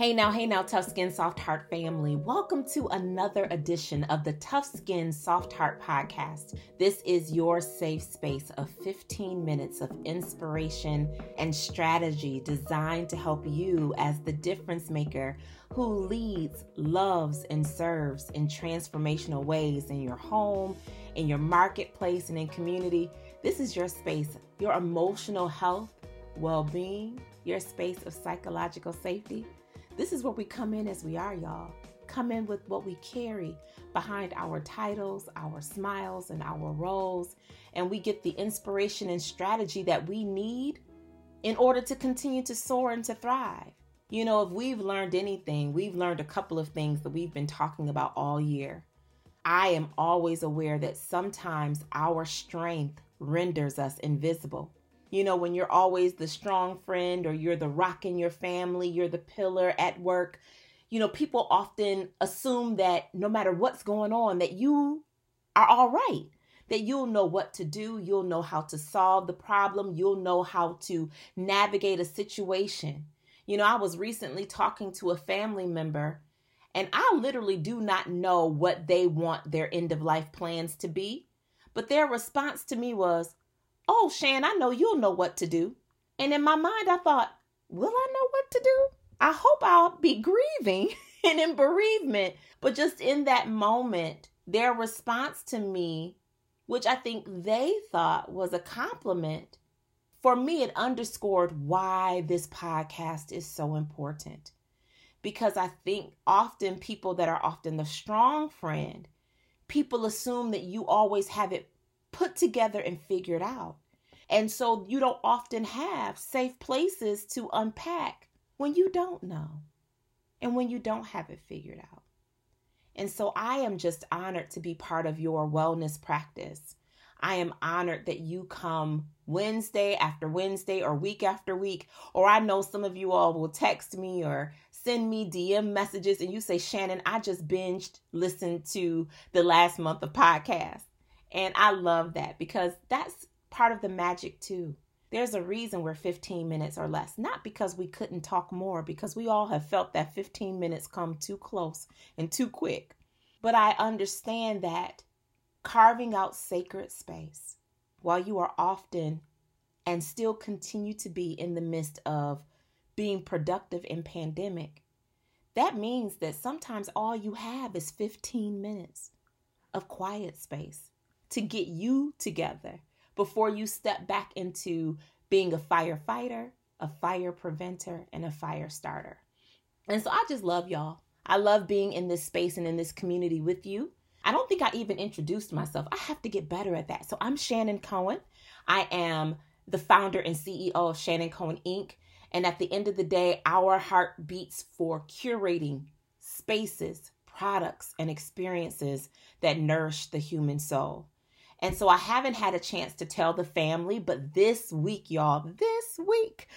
Hey now, hey now, Tough Skin Soft Heart family. Welcome to another edition of the Tough Skin Soft Heart podcast. This is your safe space of 15 minutes of inspiration and strategy designed to help you as the difference maker who leads, loves, and serves in transformational ways in your home, in your marketplace, and in community. This is your space, your emotional health, well being, your space of psychological safety. This is where we come in as we are, y'all. Come in with what we carry behind our titles, our smiles, and our roles, and we get the inspiration and strategy that we need in order to continue to soar and to thrive. You know, if we've learned anything, we've learned a couple of things that we've been talking about all year. I am always aware that sometimes our strength renders us invisible. You know, when you're always the strong friend or you're the rock in your family, you're the pillar at work, you know, people often assume that no matter what's going on, that you are all right, that you'll know what to do, you'll know how to solve the problem, you'll know how to navigate a situation. You know, I was recently talking to a family member, and I literally do not know what they want their end of life plans to be. But their response to me was, Oh, Shan, I know you'll know what to do. And in my mind, I thought, Will I know what to do? I hope I'll be grieving and in bereavement. But just in that moment, their response to me, which I think they thought was a compliment, for me, it underscored why this podcast is so important. Because I think often people that are often the strong friend, people assume that you always have it put together and figured out. And so you don't often have safe places to unpack when you don't know and when you don't have it figured out. And so I am just honored to be part of your wellness practice. I am honored that you come Wednesday after Wednesday or week after week. Or I know some of you all will text me or send me DM messages and you say, Shannon, I just binged, listened to the last month of podcast. And I love that because that's part of the magic too. There's a reason we're 15 minutes or less, not because we couldn't talk more, because we all have felt that 15 minutes come too close and too quick. But I understand that carving out sacred space while you are often and still continue to be in the midst of being productive in pandemic, that means that sometimes all you have is 15 minutes of quiet space to get you together before you step back into being a firefighter, a fire preventer, and a fire starter. And so I just love y'all. I love being in this space and in this community with you. I don't think I even introduced myself. I have to get better at that. So I'm Shannon Cohen. I am the founder and CEO of Shannon Cohen Inc. And at the end of the day, our heart beats for curating spaces, products, and experiences that nourish the human soul. And so I haven't had a chance to tell the family, but this week, y'all, this week,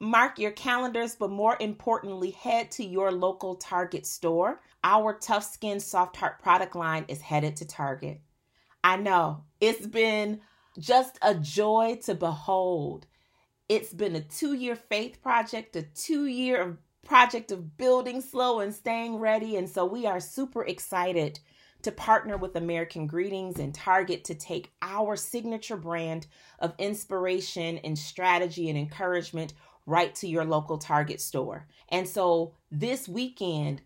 mark your calendars, but more importantly, head to your local Target store. Our Tough Skin Soft Heart product line is headed to Target. I know it's been just a joy to behold. It's been a two year faith project, a two year project of building slow and staying ready. And so we are super excited to partner with American Greetings and Target to take our signature brand of inspiration and strategy and encouragement right to your local Target store. And so this weekend,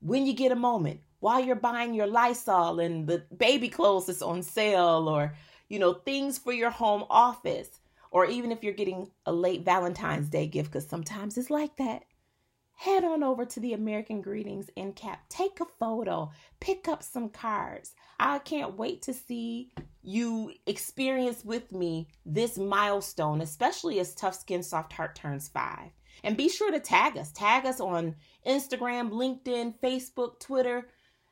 when you get a moment, while you're buying your Lysol and the baby clothes is on sale or, you know, things for your home office, or even if you're getting a late Valentine's Day gift, because sometimes it's like that head on over to the American Greetings end cap. Take a photo, pick up some cards. I can't wait to see you experience with me this milestone, especially as Tough Skin Soft Heart turns five. And be sure to tag us. Tag us on Instagram, LinkedIn, Facebook, Twitter.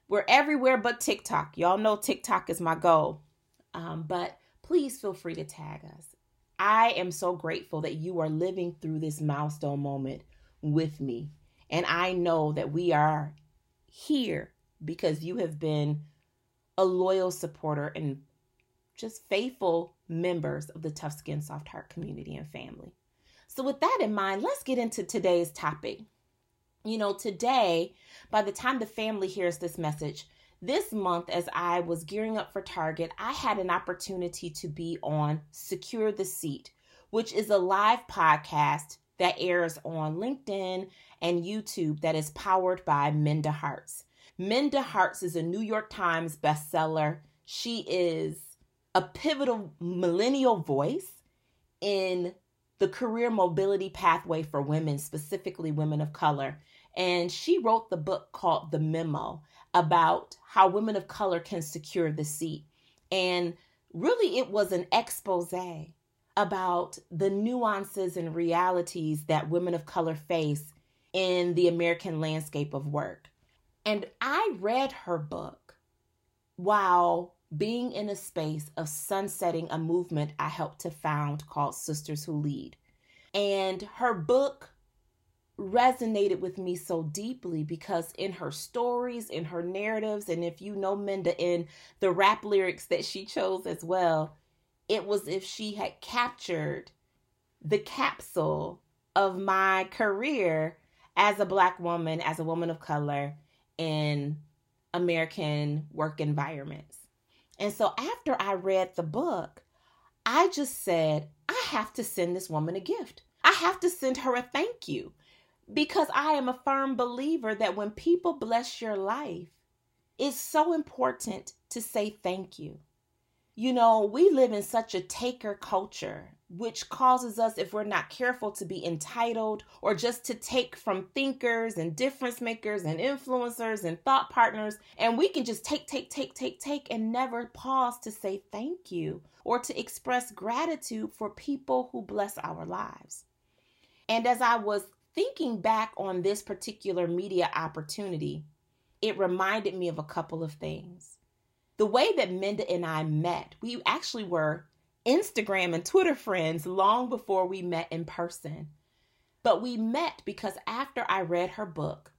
We're everywhere but TikTok. Y'all know TikTok is my goal. Um, but please feel free to tag us. I am so grateful that you are living through this milestone moment with me. And I know that we are here because you have been a loyal supporter and just faithful members of the Tough Skin Soft Heart community and family. So, with that in mind, let's get into today's topic. You know, today, by the time the family hears this message, this month, as I was gearing up for Target, I had an opportunity to be on Secure the Seat, which is a live podcast that airs on LinkedIn and YouTube that is powered by Minda Harts. Minda Harts is a New York Times bestseller. She is a pivotal millennial voice in the career mobility pathway for women, specifically women of color. And she wrote the book called The Memo about how women of color can secure the seat. And really, it was an expose about the nuances and realities that women of color face in the American landscape of work. And I read her book while being in a space of sunsetting a movement I helped to found called Sisters Who Lead. And her book resonated with me so deeply because in her stories, in her narratives, and if you know Minda in the rap lyrics that she chose as well, it was if she had captured the capsule of my career as a black woman, as a woman of color in American work environments. And so after I read the book, I just said, I have to send this woman a gift. I have to send her a thank you because I am a firm believer that when people bless your life, it's so important to say thank you. You know, we live in such a taker culture, which causes us, if we're not careful, to be entitled or just to take from thinkers and difference makers and influencers and thought partners. And we can just take, take, take, take, take, and never pause to say thank you or to express gratitude for people who bless our lives. And as I was thinking back on this particular media opportunity, it reminded me of a couple of things the way that Minda and I met, we actually were Instagram and Twitter friends long before we met in person. But we met because after I read her book,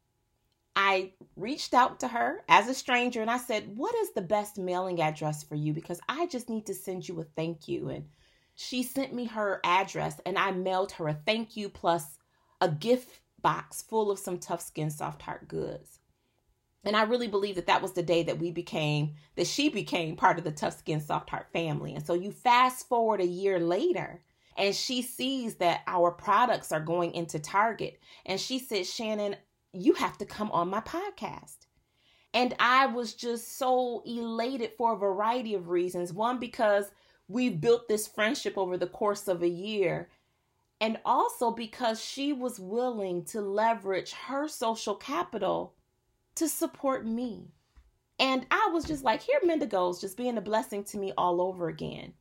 I reached out to her as a stranger and I said, What is the best mailing address for you? Because I just need to send you a thank you. And she sent me her address and I mailed her a thank you plus a gift box full of some tough skin soft heart goods. And I really believe that that was the day that we became, that she became part of the Tough Skin Soft Heart family. And so you fast forward a year later, and she sees that our products are going into Target. And she said, Shannon, you have to come on my podcast. And I was just so elated for a variety of reasons. One, because we built this friendship over the course of a year. And also because she was willing to leverage her social capital to support me. And I was just like, here Minda goes, just being a blessing to me all over again.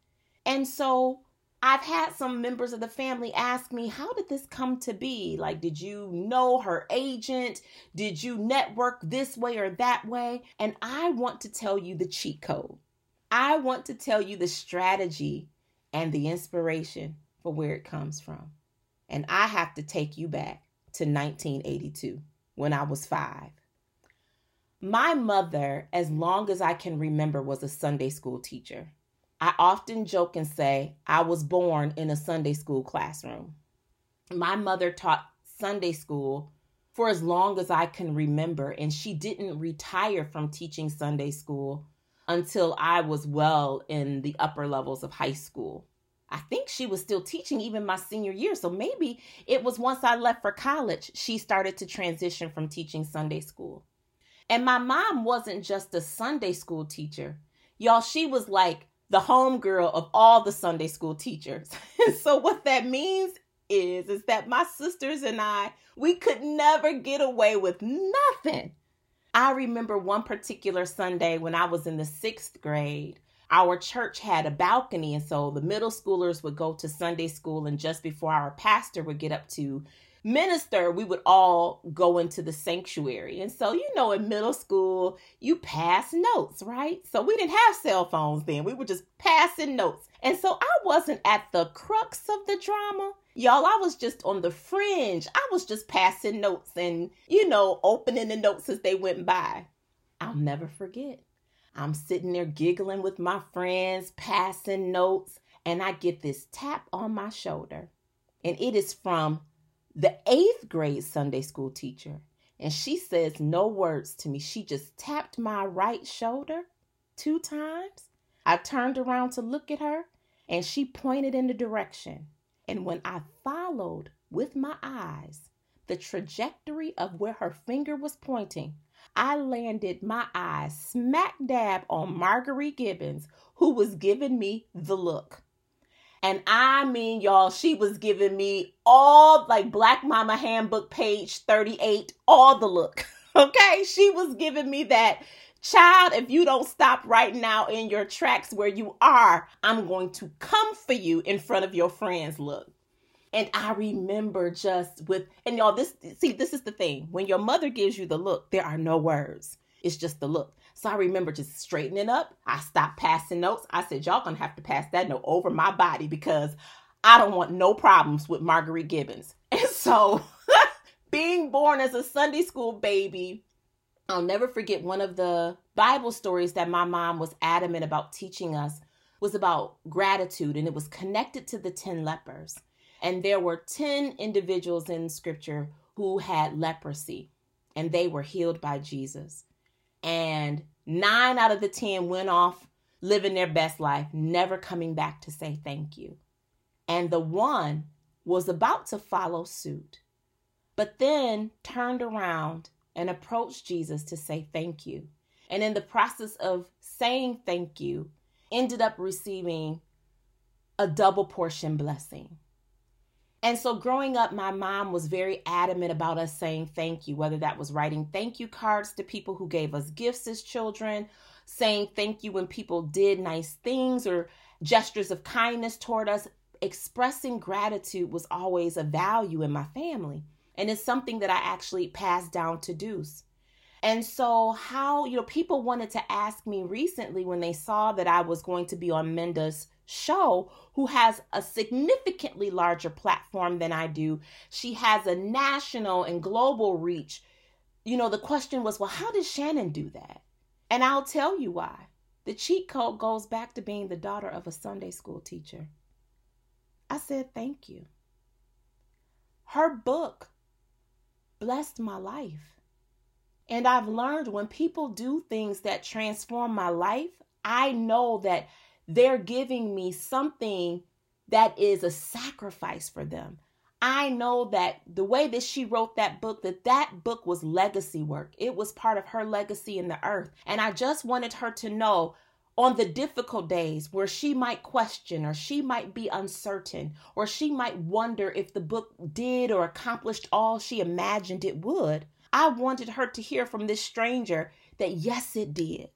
And so I've had some members of the family ask me, how did this come to be? Like, did you know her agent? Did you network this way or that way? And I want to tell you the cheat code. I want to tell you the strategy and the inspiration for where it comes from. And I have to take you back to 1982 when I was five. My mother, as long as I can remember, was a Sunday school teacher. I often joke and say I was born in a Sunday school classroom. My mother taught Sunday school for as long as I can remember, and she didn't retire from teaching Sunday school until I was well in the upper levels of high school. I think she was still teaching even my senior year. So maybe it was once I left for college, she started to transition from teaching Sunday school. And my mom wasn't just a Sunday school teacher. Y'all, she was like the homegirl of all the Sunday school teachers. So what that means is is that my sisters and I, we could never get away with nothing. I remember one particular Sunday when I was in the 6th grade. Our church had a balcony and so the middle schoolers would go to Sunday school and just before our pastor would get up to minister, we would all go into the sanctuary. And so, you know, in middle school, you pass notes, right? So we didn't have cell phones then. We were just passing notes. And so I wasn't at the crux of the drama. Y'all, I was just on the fringe. I was just passing notes and, you know, opening the notes as they went by. I'll never forget. I'm sitting there giggling with my friends, passing notes, and I get this tap on my shoulder. And it is from the eighth grade Sunday school teacher. And she says no words to me. She just tapped my right shoulder two times. I turned around to look at her and she pointed in the direction. And when I followed with my eyes the trajectory of where her finger was pointing, I landed my eyes smack dab on Marguerite Gibbons, who was giving me the look. And I mean, y'all, she was giving me all like Black Mama Handbook page 38, all the look. Okay. She was giving me that child. If you don't stop right now in your tracks where you are, I'm going to come for you in front of your friends. Look. And I remember just with, and y'all, this, see, this is the thing. When your mother gives you the look, there are no words. It's just the look. So I remember just straightening up. I stopped passing notes. I said, y'all gonna have to pass that note over my body because I don't want no problems with Marguerite Gibbons. And so being born as a Sunday school baby, I'll never forget one of the Bible stories that my mom was adamant about teaching us was about gratitude and it was connected to the 10 lepers. And there were 10 individuals in scripture who had leprosy and they were healed by Jesus. And nine out of the 10 went off living their best life, never coming back to say thank you. And the one was about to follow suit, but then turned around and approached Jesus to say thank you. And in the process of saying thank you, ended up receiving a double portion blessing. And so growing up, my mom was very adamant about us saying thank you, whether that was writing thank you cards to people who gave us gifts as children, saying thank you when people did nice things or gestures of kindness toward us. Expressing gratitude was always a value in my family. And it's something that I actually passed down to Deuce. And so, how, you know, people wanted to ask me recently when they saw that I was going to be on Minda's show who has a significantly larger platform than I do. She has a national and global reach. You know, the question was, well, how did Shannon do that? And I'll tell you why. The cheat code goes back to being the daughter of a Sunday school teacher. I said, thank you. Her book blessed my life. And I've learned when people do things that transform my life, I know that they're giving me something that is a sacrifice for them. I know that the way that she wrote that book, that that book was legacy work. It was part of her legacy in the earth. And I just wanted her to know on the difficult days where she might question or she might be uncertain or she might wonder if the book did or accomplished all she imagined it would. I wanted her to hear from this stranger that yes, it did.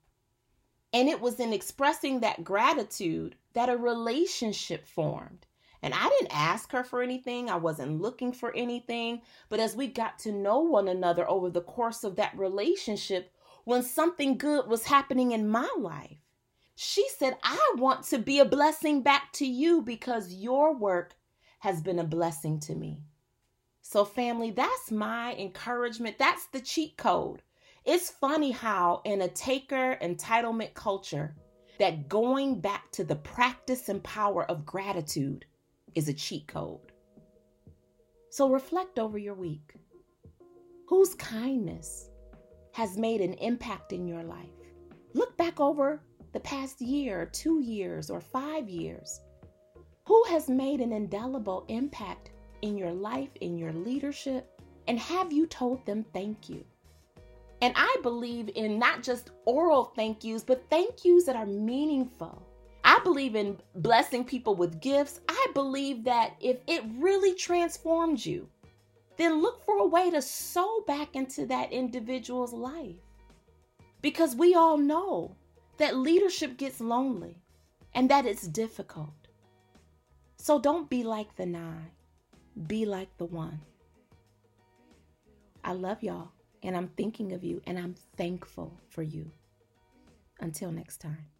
And it was in expressing that gratitude that a relationship formed. And I didn't ask her for anything, I wasn't looking for anything. But as we got to know one another over the course of that relationship, when something good was happening in my life, she said, I want to be a blessing back to you because your work has been a blessing to me. So, family, that's my encouragement. That's the cheat code. It's funny how, in a taker entitlement culture, that going back to the practice and power of gratitude is a cheat code. So reflect over your week. Whose kindness has made an impact in your life? Look back over the past year, two years, or five years. Who has made an indelible impact in your life, in your leadership? And have you told them thank you? And I believe in not just oral thank yous, but thank yous that are meaningful. I believe in blessing people with gifts. I believe that if it really transformed you, then look for a way to sow back into that individual's life. Because we all know that leadership gets lonely and that it's difficult. So don't be like the nine, be like the one. I love y'all and I'm thinking of you and I'm thankful for you. Until next time.